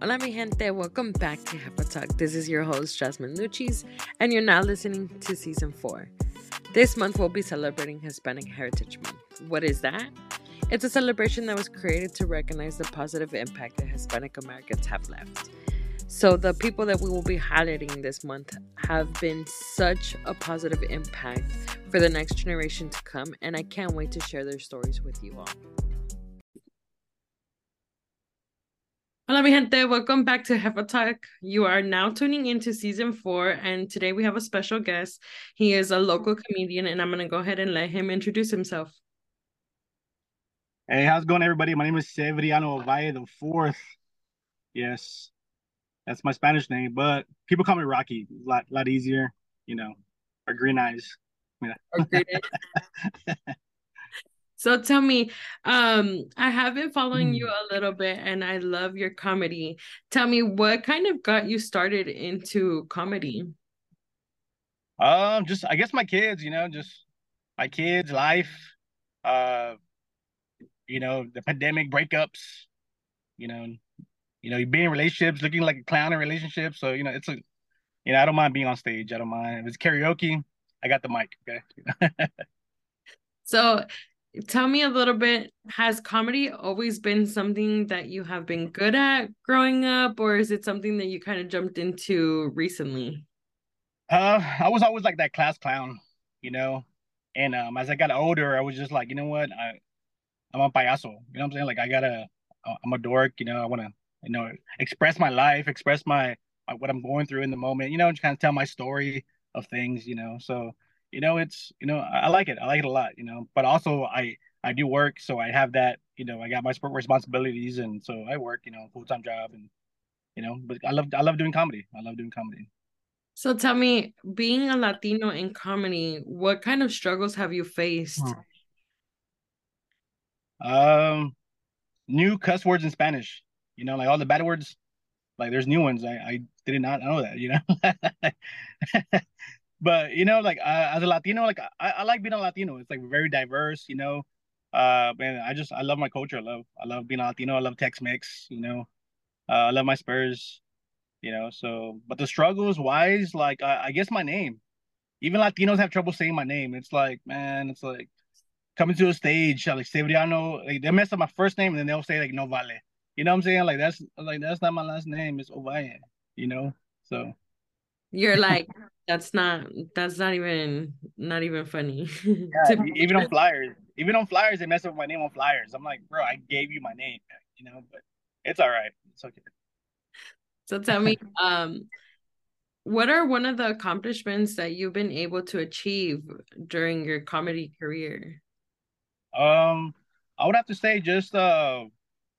Hola, mi gente. Welcome back to Jefa Talk. This is your host, Jasmine Luchis, and you're now listening to season four. This month, we'll be celebrating Hispanic Heritage Month. What is that? It's a celebration that was created to recognize the positive impact that Hispanic Americans have left. So, the people that we will be highlighting this month have been such a positive impact for the next generation to come, and I can't wait to share their stories with you all. Hola, mi gente. Welcome back to Jefa Talk. You are now tuning into season four, and today we have a special guest. He is a local comedian, and I'm going to go ahead and let him introduce himself. Hey, how's it going, everybody? My name is Severiano Ovalle the Fourth. Yes, that's my Spanish name, but people call me Rocky. A lot, lot easier, you know, or Green Eyes. Yeah. Or green eyes. So tell me, um, I have been following you hmm. a little bit and I love your comedy. Tell me what kind of got you started into comedy? Um, just I guess my kids, you know, just my kids' life, uh, you know, the pandemic breakups, you know, you know, you being in relationships, looking like a clown in relationships. So, you know, it's a you know, I don't mind being on stage. I don't mind. If it's karaoke, I got the mic. Okay. so tell me a little bit has comedy always been something that you have been good at growing up or is it something that you kind of jumped into recently? Uh i was always like that class clown you know? And um as i got older i was just like you know what? I i'm a payaso. You know what i'm saying? Like i gotta i'm a dork you know? I want to you know express my life express my, my what i'm going through in the moment you know just kind of tell my story of things you know? So you know, it's you know, I, I like it. I like it a lot. You know, but also I I do work, so I have that. You know, I got my sport responsibilities, and so I work. You know, full time job, and you know, but I love I love doing comedy. I love doing comedy. So tell me, being a Latino in comedy, what kind of struggles have you faced? Um, new cuss words in Spanish. You know, like all the bad words. Like there's new ones. I I did not know that. You know. but you know, like uh, as a Latino, like I, I like being a Latino. It's like very diverse, you know. Uh, man, I just I love my culture. I love I love being a Latino. I love Tex-Mex. You know, uh, I love my Spurs. You know, so but the struggles wise, like I, I guess my name. Even Latinos have trouble saying my name. It's like man, it's like coming to a stage like Severiano, like they mess up my first name and then they'll say like No Vale. You know what I'm saying? Like that's like that's not my last name. It's Ovalle. You know, so you're like that's not that's not even not even funny. Yeah, even on flyers, even on flyers, they mess up my name on flyers. I'm like, bro, I gave you my name, you know, but it's all right. It's okay. So tell me, um, what are one of the accomplishments that you've been able to achieve during your comedy career? Um, I would have to say just uh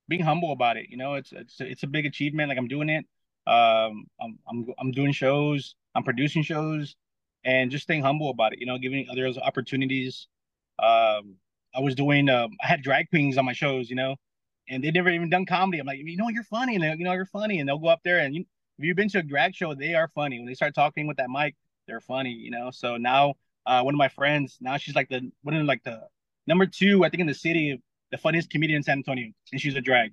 being humble about it. You know, it's it's it's a big achievement. Like I'm doing it. Um, I'm I'm I'm doing shows. I'm producing shows and just staying humble about it, you know, giving others opportunities. Um, I was doing, uh, I had drag queens on my shows, you know, and they never even done comedy. I'm like, you know, you're funny, and you know, you're funny, and they'll go up there and you, if you've been to a drag show, they are funny. When they start talking with that mic, they're funny, you know. So now, uh, one of my friends, now she's like the one of like the number two, I think, in the city, the funniest comedian in San Antonio, and she's a drag.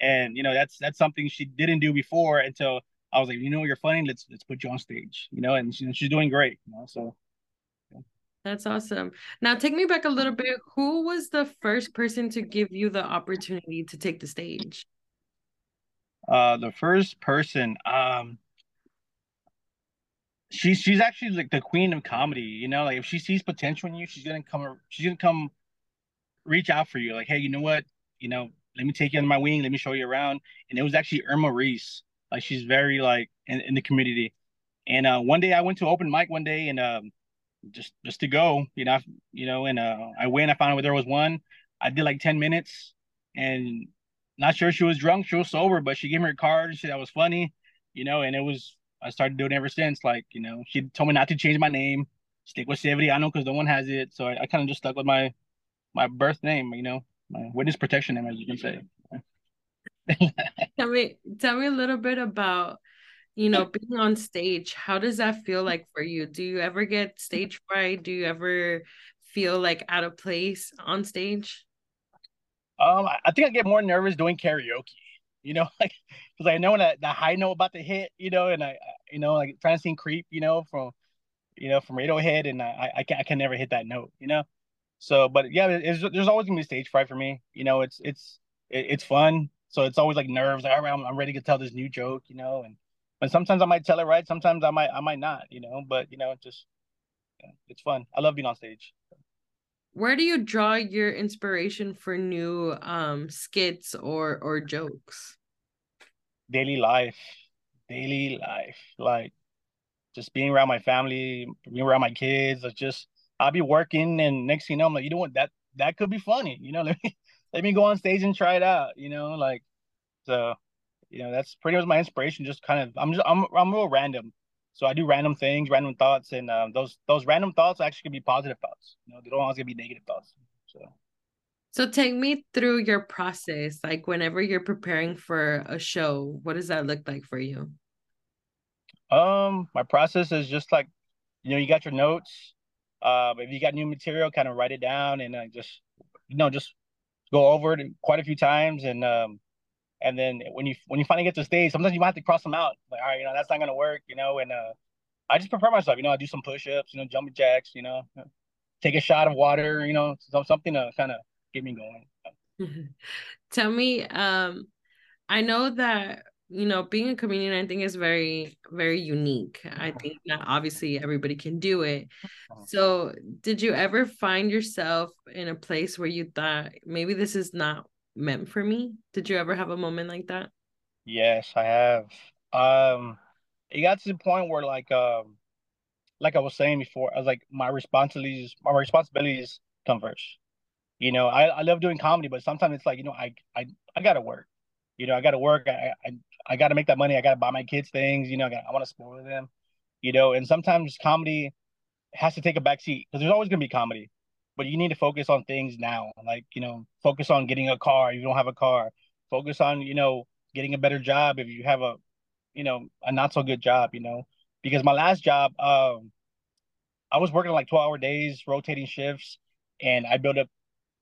And you know, that's that's something she didn't do before until I was like, you know, you're funny. Let's let's put you on stage. You know, and she, she's doing great. You know, so. That's awesome. Now take me back a little bit. Who was the first person to give you the opportunity to take the stage? Uh, the first person, um, she's she's actually like the queen of comedy. You know, like if she sees potential in you, she's gonna come. She's gonna come, reach out for you. Like, hey, you know what? You know, let me take you under my wing. Let me show you around. And it was actually Irma Reese. Like she's very like in, in the community. And uh, one day I went to open mic one day and um, just just to go, you know, you know, and uh, I went. I found out where there was one. I did like ten minutes, and not sure she was drunk, she was sober, but she gave me her card. She that was funny, you know, and it was. I started doing ever since. Like you know, she told me not to change my name, stick with Severiano because no one has it. So I, I kind of just stuck with my my birth name, you know, witness protection as you can say. Tell me tell me a little bit about you know being on stage. How does that feel like for you? Do you ever get stage fright? Do you ever feel like out of place on stage? Um i think i get more nervous doing karaoke you know, like because I know when that the high note about to hit, you know, and I, you know, like trying to sing "Creep," you know, from, you know, from Radiohead, and I, I can I can never hit that note, you know. So, but yeah, there's always gonna be stage fright for me. You know, it's it's it's fun. So it's always like nerves. Like, all right, I'm, I'm ready to tell this new joke, you know, and and sometimes I might tell it right, sometimes I might I might not, you know. But you know, just yeah, it's fun. I love being on stage. Where do you draw your inspiration for new um skits or or jokes? Daily life, daily life, like just being around my family, being around my kids. It's just I'll be working, and next thing you know, I'm like, you know what, that that could be funny. You know, let me let me go on stage and try it out. You know, like so, you know, that's pretty much my inspiration. Just kind of, I'm just I'm I'm real random. So I do random things, random thoughts, and um, those those random thoughts actually can be positive thoughts. You know, they don't always gonna be negative thoughts. So. So take me through your process. Like whenever you're preparing for a show, what does that look like for you? Um, my process is just like, you know, you got your notes. Um, if you got new material, kind of write it down and uh, just, you know, just go over it quite a few times. And um, and then when you when you finally get to stage, sometimes you might have to cross them out. Like, all right, you know, that's not gonna work, you know. And uh, I just prepare myself. You know, I do some push-ups, you know, jumping jacks, you know, take a shot of water, you know, something to kind of get me going. Tell me, um, I know that you know, being a comedian, I think is very, very unique. I think that obviously everybody can do it. Uh-huh. So, did you ever find yourself in a place where you thought maybe this is not meant for me? Did you ever have a moment like that? Yes, I have. Um, it got to the point where, like, um, like I was saying before, I was like, my responsibilities, my responsibilities come first. You know, I, I love doing comedy, but sometimes it's like, you know, I I I gotta work. You know, I gotta work. I I I got to make that money. I got to buy my kids things. You know, I, I want to spoil them. You know, and sometimes comedy has to take a back seat because there's always gonna be comedy, but you need to focus on things now. Like you know, focus on getting a car if you don't have a car. Focus on you know getting a better job if you have a you know a not so good job. You know, because my last job, um, I was working like 12 hour days, rotating shifts, and I built up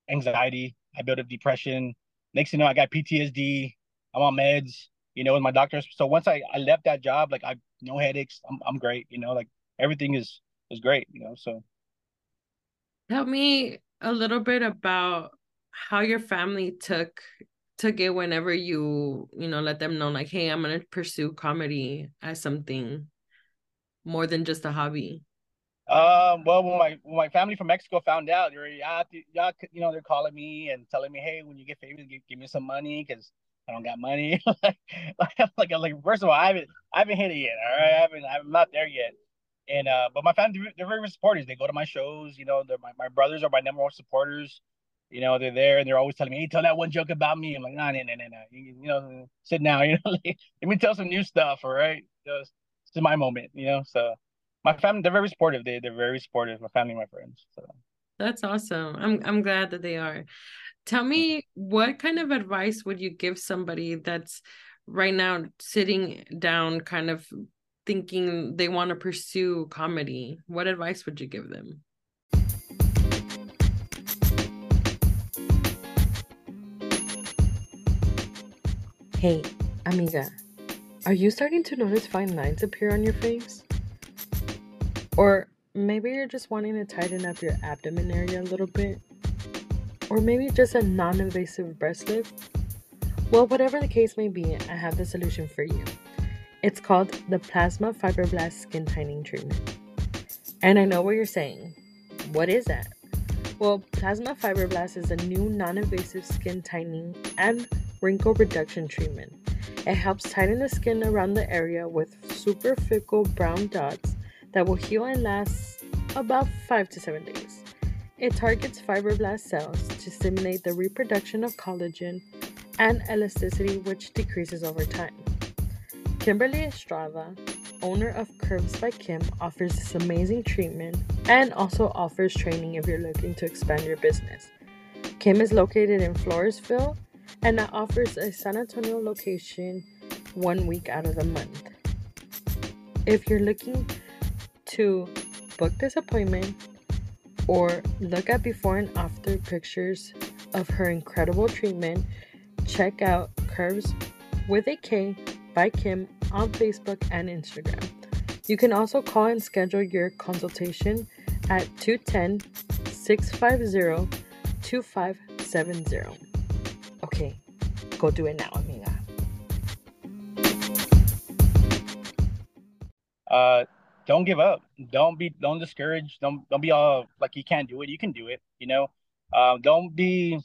anxiety. I built up depression. Next thing you know, I got PTSD. I'm on meds you know, with my doctors. So once I, I left that job, like I no headaches. I'm I'm great, you know, like everything is is great, you know. So tell me a little bit about how your family took took it whenever you, you know, let them know like, hey, I'm gonna pursue comedy as something more than just a hobby. Um, well, when my when my family from Mexico found out, they're yeah, yeah, you know, they're calling me and telling me, hey, when you get famous, give, give me some money because I don't got money. like, like, like, first of all, I haven't, I haven't hit it yet. All right, I haven't, I'm not there yet. And uh, but my family, they're very supporters. They go to my shows. You know, they're my, my brothers are my number one supporters. You know, they're there and they're always telling me, "Hey, tell that one joke about me." I'm like, "Nah, nah, nah, nah, nah. You, you know, sit down. You know, let me tell some new stuff. All right, just it's my moment. You know, so my family, they're very supportive. They they're very supportive. My family, my friends. So that's awesome. I'm I'm glad that they are. Tell me what kind of advice would you give somebody that's right now sitting down kind of thinking they want to pursue comedy? What advice would you give them? Hey, amiga, are you starting to notice fine lines appear on your face? Or maybe you're just wanting to tighten up your abdomen area a little bit? Or maybe just a non invasive breast lift? Well, whatever the case may be, I have the solution for you. It's called the Plasma Fibroblast Skin Tightening Treatment. And I know what you're saying. What is that? Well, Plasma Fibroblast is a new non invasive skin tightening and wrinkle reduction treatment. It helps tighten the skin around the area with superficial brown dots that will heal and last about 5 to 7 days. It targets fibroblast cells to stimulate the reproduction of collagen and elasticity, which decreases over time. Kimberly Estrada, owner of Kurves by Kim, offers this amazing treatment and also offers training if you're looking to expand your business. Kim is located in Floresville and offers a San Antonio location one week out of the month. If you're looking to book this appointment, or look at before and after pictures of her incredible treatment, check out Curves with a K by Kim on Facebook and Instagram. You can also call and schedule your consultation at 210 650 2570. Okay, go do it now, amiga. Uh, don't give up. Don't be don't discourage. Don't don't be all like you can't do it. You can do it. You know. Uh, don't be.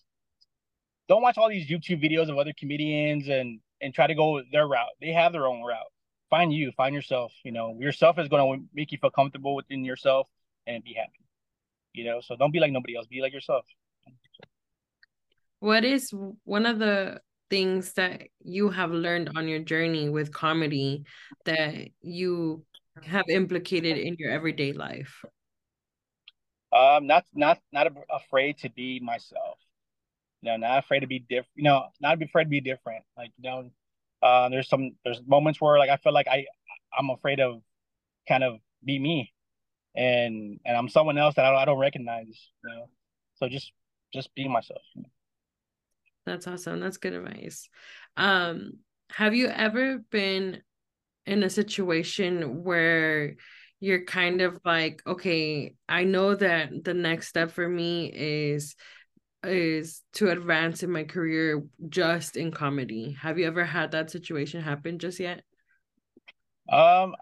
Don't watch all these YouTube videos of other comedians and and try to go their route. They have their own route. Find you. Find yourself. You know, yourself is going to make you feel comfortable within yourself and be happy. You know, so don't be like nobody else. Be like yourself. What is one of the things that you have learned on your journey with comedy that you have implicated in your everyday life? Um, not not not afraid to be myself. You know, not afraid to be different. You know, not afraid to be different. Like you know, uh, there's some there's moments where like I feel like I I'm afraid of kind of be me, and and I'm someone else that I don't, I don't recognize. You know, so just just be myself. That's awesome. That's good advice. Um, have you ever been in a situation where you're kind of like, okay, I know that the next step for me is is to advance in my career just in comedy. Have you ever had that situation happen just yet? Um,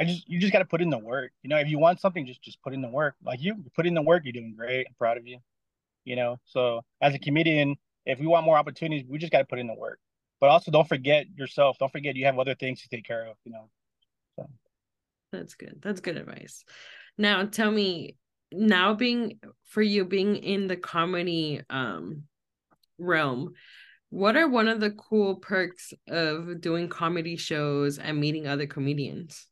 I just you just got to put in the work. You know, if you want something, just just put in the work. Like you, put in the work. You're doing great. I'm proud of you. You know, so as a comedian, if we want more opportunities, we just got to put in the work. But also, don't forget yourself. Don't forget you have other things to take care of. You know. So. That's good. That's good advice. Now, tell me, now being for you being in the comedy um realm, what are one of the cool perks of doing comedy shows and meeting other comedians?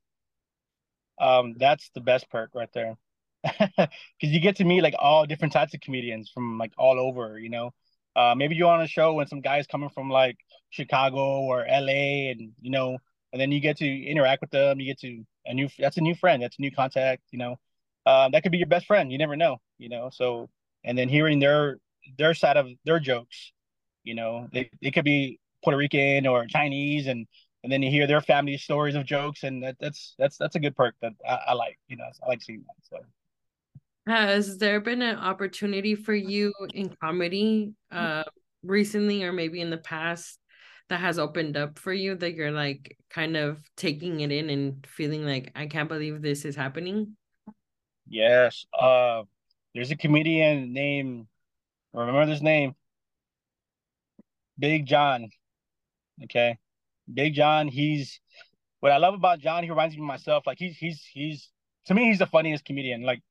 Um, that's the best perk right there. Because you get to meet like all different types of comedians from like all over, you know. Uh, maybe you're on a show when some guys coming from like Chicago or LA, and you know, and then you get to interact with them. You get to a new that's a new friend, that's a new contact. You know, um, that could be your best friend. You never know. You know, so and then hearing their their side of their jokes, you know, they they could be Puerto Rican or Chinese, and and then you hear their family stories of jokes, and that, that's that's that's a good perk that I, I like. You know, I like seeing that. So. Has there been an opportunity for you in comedy uh, recently or maybe in the past that has opened up for you that you're like kind of taking it in and feeling like I can't believe this is happening? Yes. Uh there's a comedian named remember this name? Big John. Okay. Big John, he's what I love about John, he reminds me of myself. Like he's he's he's to me he's the funniest comedian. Like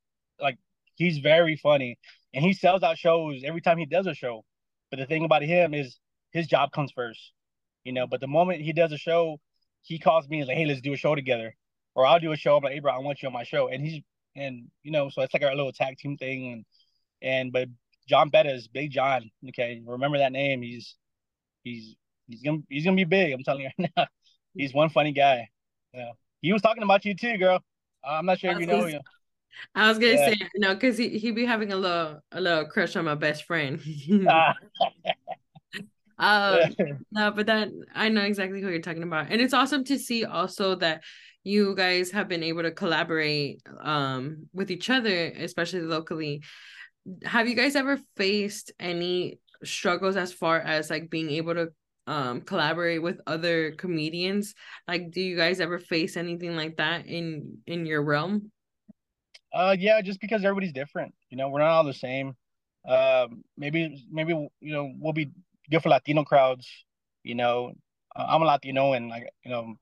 like he's very funny and he sells out shows every time he does a show. But the thing about him is his job comes first, you know. But the moment he does a show, he calls me and like, hey, let's do a show together. Or I'll do a show. I'm like, hey, bro, I want you on my show. And he's and you know, so it's like our little tag team thing. And and but John Bettis, Big John. Okay, remember that name. He's he's he's gonna he's gonna be big. I'm telling you right now. He's one funny guy. Yeah, he was talking about you too, girl. I'm not sure if you know him. I was gonna yeah. say no, because he he be having a little a little crush on my best friend. uh, um, no, but that I know exactly who you're talking about, and it's awesome to see also that you guys have been able to collaborate um with each other, especially locally. Have you guys ever faced any struggles as far as like being able to um collaborate with other comedians? Like, do you guys ever face anything like that in in your realm? Uh, yeah, just because everybody's different. You know, we're not all the same. Um, maybe maybe you know we'll be good for Latino crowds. You know, I'm a Latino, and like you know,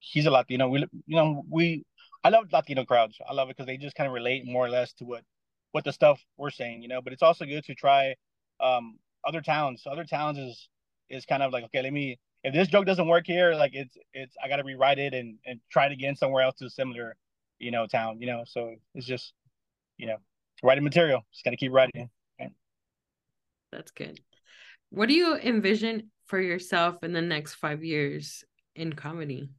he's a Latino. We you know we I love Latino crowds. I love it because they just kind of relate more or less to what what the stuff we're saying. You know, but it's also good to try um other towns. So Other towns is is kind of like okay, let me if this joke doesn't work here, like it's it's I got to rewrite it and and try it again somewhere else to similar you know, town, you know. So it's just, you know, writing material. Just got to keep writing. That's good. What do you envision for yourself in the next five years in comedy?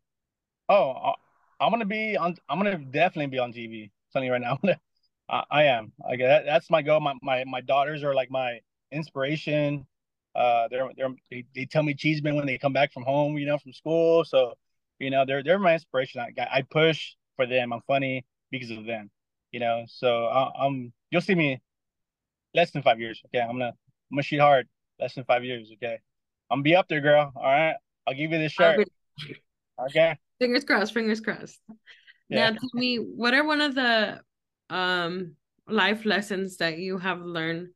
Oh, I'm gonna be on. I'm gonna definitely be on TV. Something right now. I, I am. Like that, that's my goal. My, my my daughters are like my inspiration. Uh, they're, they're they, they tell me cheeseman when they come back from home, you know, from school. So, you know, they're they're my inspiration. I I push for them. I'm funny because of them, you know. So I, am you'll see me less than five years. Okay, I'm gonna I'm gonna shoot hard. Less than five years. Okay, I'm gonna be up there, girl. All right, I'll give you this shirt. Okay. Fingers crossed. Fingers crossed. Yeah. Now, tell me, what are one of the um life lessons that you have learned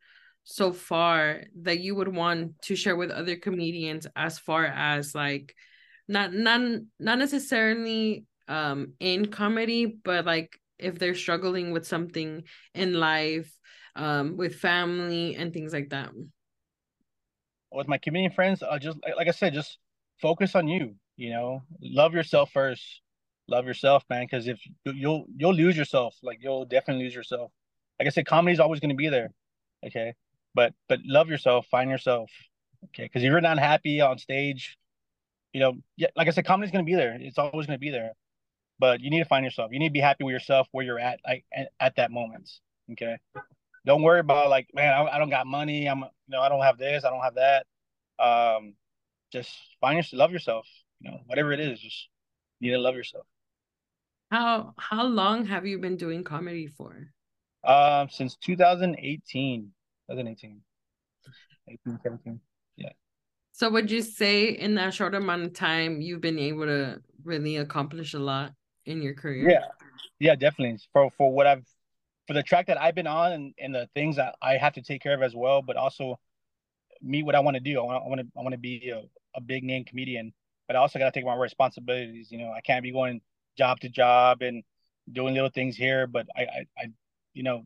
so far that you would want to share with other comedians as far as like not not not necessarily um in comedy but like if they're struggling with something in life um with family and things like that. With my comedian friends uh, just like i said just focus on you you know? Love yourself first. Love yourself man because if you'll you'll lose yourself. Like you'll definitely lose yourself. Like i said comedy is always going to be there okay? But but love yourself find yourself okay? Because if you're not happy on stage you know yeah like i said comedy's going to be there. It's always going to be there but you need to find yourself. You need to be happy with yourself where you're at like at that moment okay? Don't worry about like man I, I don't got money i'm you know i don't have this i don't have that. Um just find yourself love yourself you know whatever it is just you need to love yourself. How how long have you been doing comedy for? Um since 2018 2018 18 17 yeah. So would you say in that short amount of time you've been able to really accomplish a lot in your career? Yeah. Yeah definitely. For for what i've for the track that i've been on and, and the things that i have to take care of as well but also me what i want to do. I want i want to i want to be a, a big name comedian but i also got to take my responsibilities. You know i can't be going job to job and doing little things here but i i, I you know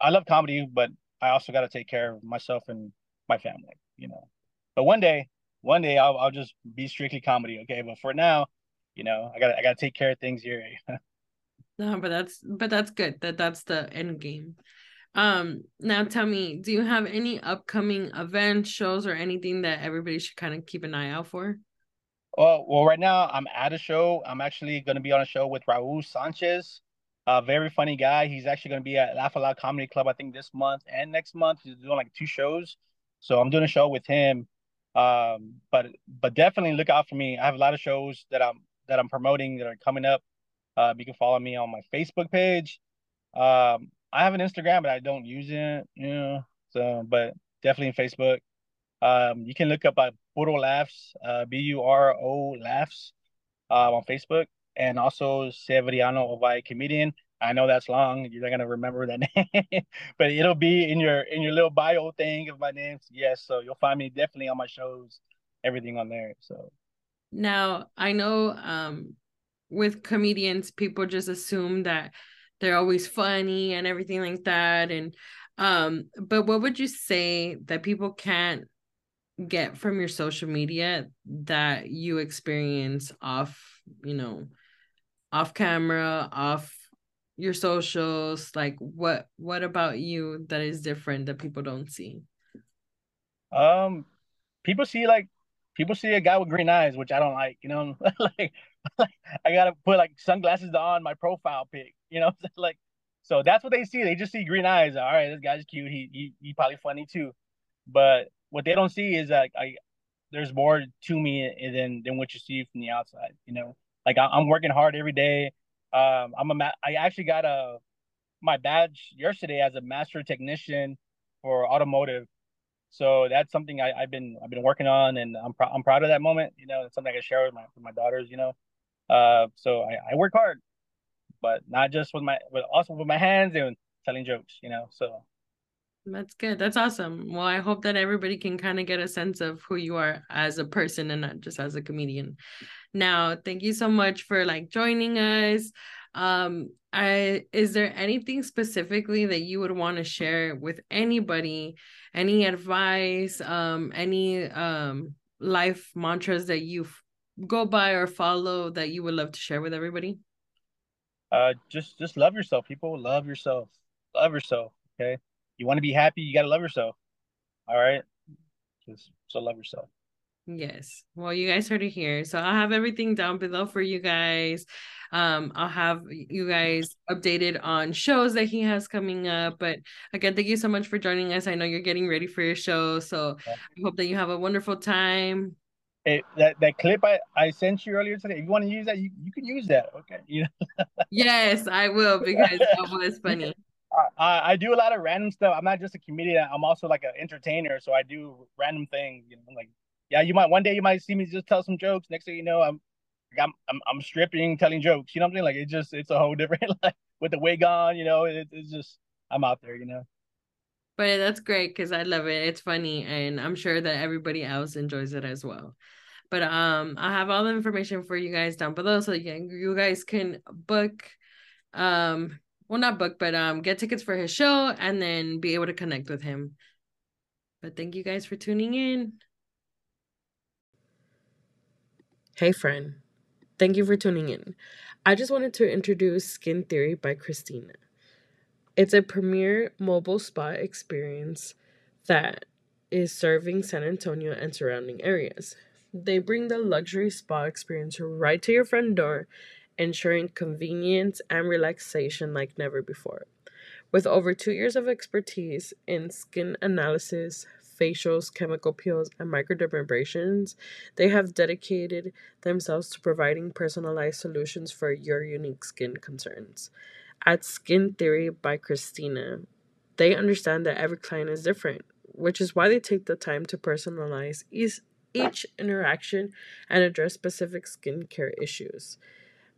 i love comedy but I also got to take care of myself and my family, you know. But one day, one day I'll I'll just be strictly comedy, okay? But for now, you know, I gotta I got to take care of things here. no, but that's but that's good. That that's the end game. Um, now tell me, do you have any upcoming events, shows, or anything that everybody should kind of keep an eye out for? Well, well, right now I'm at a show. I'm actually going to be on a show with Raul Sanchez. A very funny guy. He's actually going to be at Laugh a Lot Comedy Club, I think, this month and next month. He's doing like two shows. So I'm doing a show with him. Um, but but definitely look out for me. I have a lot of shows that I'm that I'm promoting that are coming up. Uh, you can follow me on my Facebook page. Um, I have an Instagram, but I don't use it. You know, so but definitely in Facebook. Um, you can look up at Buro Laughs, uh, B U R O Laughs, uh, on Facebook and also Severiano Ovalle comedian. I know that's long. You're not gonna remember that name, but it'll be in your in your little bio thing of my name. Yes, so you'll find me definitely on my shows, everything on there. So now I know um with comedians, people just assume that they're always funny and everything like that. And um, but what would you say that people can't get from your social media that you experience off, you know, off camera, off your socials? Like what what about you that is different that people don't see? Um people see like people see a guy with green eyes, which I don't like, you know, like, like I gotta put like sunglasses on my profile pic, you know, like so that's what they see. They just see green eyes. All right, this guy's cute. He he, he probably funny too. But what they don't see is that I there's more to me than than what you see from the outside, you know. Like I, am working hard every day. Um, I'm a ma- I actually got a my badge yesterday as a master technician for automotive. So that's something I, have been I've been working on, and I'm proud I'm proud of that moment. You know, it's something I can share with my with my daughters. You know, uh, so I, I work hard, but not just with my, but also with my hands and telling jokes. You know, so that's good. That's awesome. Well, I hope that everybody can kind of get a sense of who you are as a person and not just as a comedian. Now, thank you so much for like joining us. Um, I is there anything specifically that you would want to share with anybody? Any advice, um, any um life mantras that you go by or follow that you would love to share with everybody? Uh just just love yourself, people. Love yourself. Love yourself. Okay you want to be happy, you got to love yourself. All right. Just so love yourself. Yes. Well, you guys heard it here. So I'll have everything down below for you guys. Um, I'll have you guys updated on shows that he has coming up. But again, thank you so much for joining us. I know you're getting ready for your show. So I hope that you have a wonderful time. Hey, that, that clip I, I sent you earlier today, if you want to use that, you, you can use that. Okay. You know? yes, I will because that was funny. I, I do a lot of random stuff. I'm not just a comedian. I'm also like an entertainer. So I do random things, you know, like yeah, you might one day you might see me just tell some jokes. Next thing you know, I'm I'm I'm, I'm stripping, telling jokes. You know what I'm saying? Like it just it's a whole different like with the wig on. You know, it, it's just I'm out there. You know. But that's great because I love it. It's funny, and I'm sure that everybody else enjoys it as well. But um, I have all the information for you guys down below, so you can, you guys can book, um, well not book, but um, get tickets for his show and then be able to connect with him. But thank you guys for tuning in. Hey, friend. Thank you for tuning in. I just wanted to introduce Skin Theory by Kristina. It's a premier mobile spa experience that is serving San Antonio and surrounding areas. They bring the luxury spa experience right to your front door, ensuring convenience and relaxation like never before. With over two years of expertise in skin analysis, facials, chemical peels, and microdermabrasions, they have dedicated themselves to providing personalized solutions for your unique skin concerns. At Skin Theory by Kristina, they understand that every client is different, which is why they take the time to personalize each, each interaction and address specific skincare issues.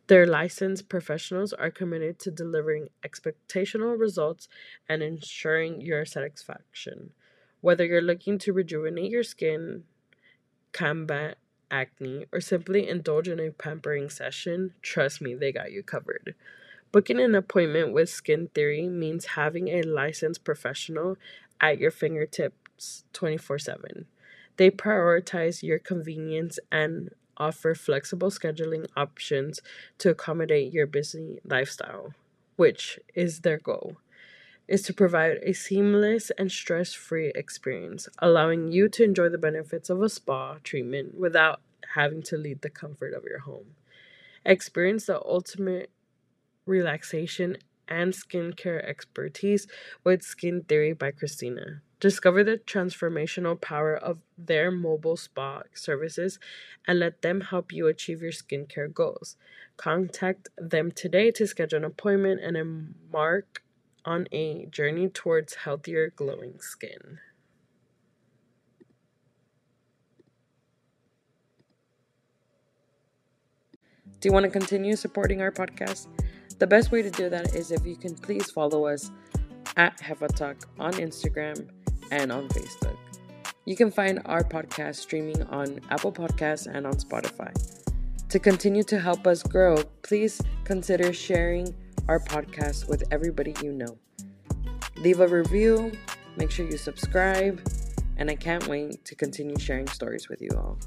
Their licensed professionals are committed to delivering expectational results and ensuring your satisfaction. Whether you're looking to rejuvenate your skin, combat acne, or simply indulge in a pampering session, trust me, they got you covered. Booking an appointment with Skin Theory means having a licensed professional at your fingertips 24 7. They prioritize your convenience and offer flexible scheduling options to accommodate your busy lifestyle, which is their goal is to provide a seamless and stress free experience, allowing you to enjoy the benefits of a spa treatment without having to leave the comfort of your home. Experience the ultimate relaxation and skincare expertise with Skin Theory by Kristina. Discover the transformational power of their mobile spa services and let them help you achieve your skincare goals. Contact them today to schedule an appointment and embark on a journey towards healthier, glowing skin. Do you want to continue supporting our podcast? The best way to do that is if you can please follow us at Jefa Talk on Instagram and on Facebook. You can find our podcast streaming on Apple Podcasts and on Spotify. To continue to help us grow, please consider sharing our podcast with everybody you know. Leave a review, make sure you subscribe, and I can't wait to continue sharing stories with you all.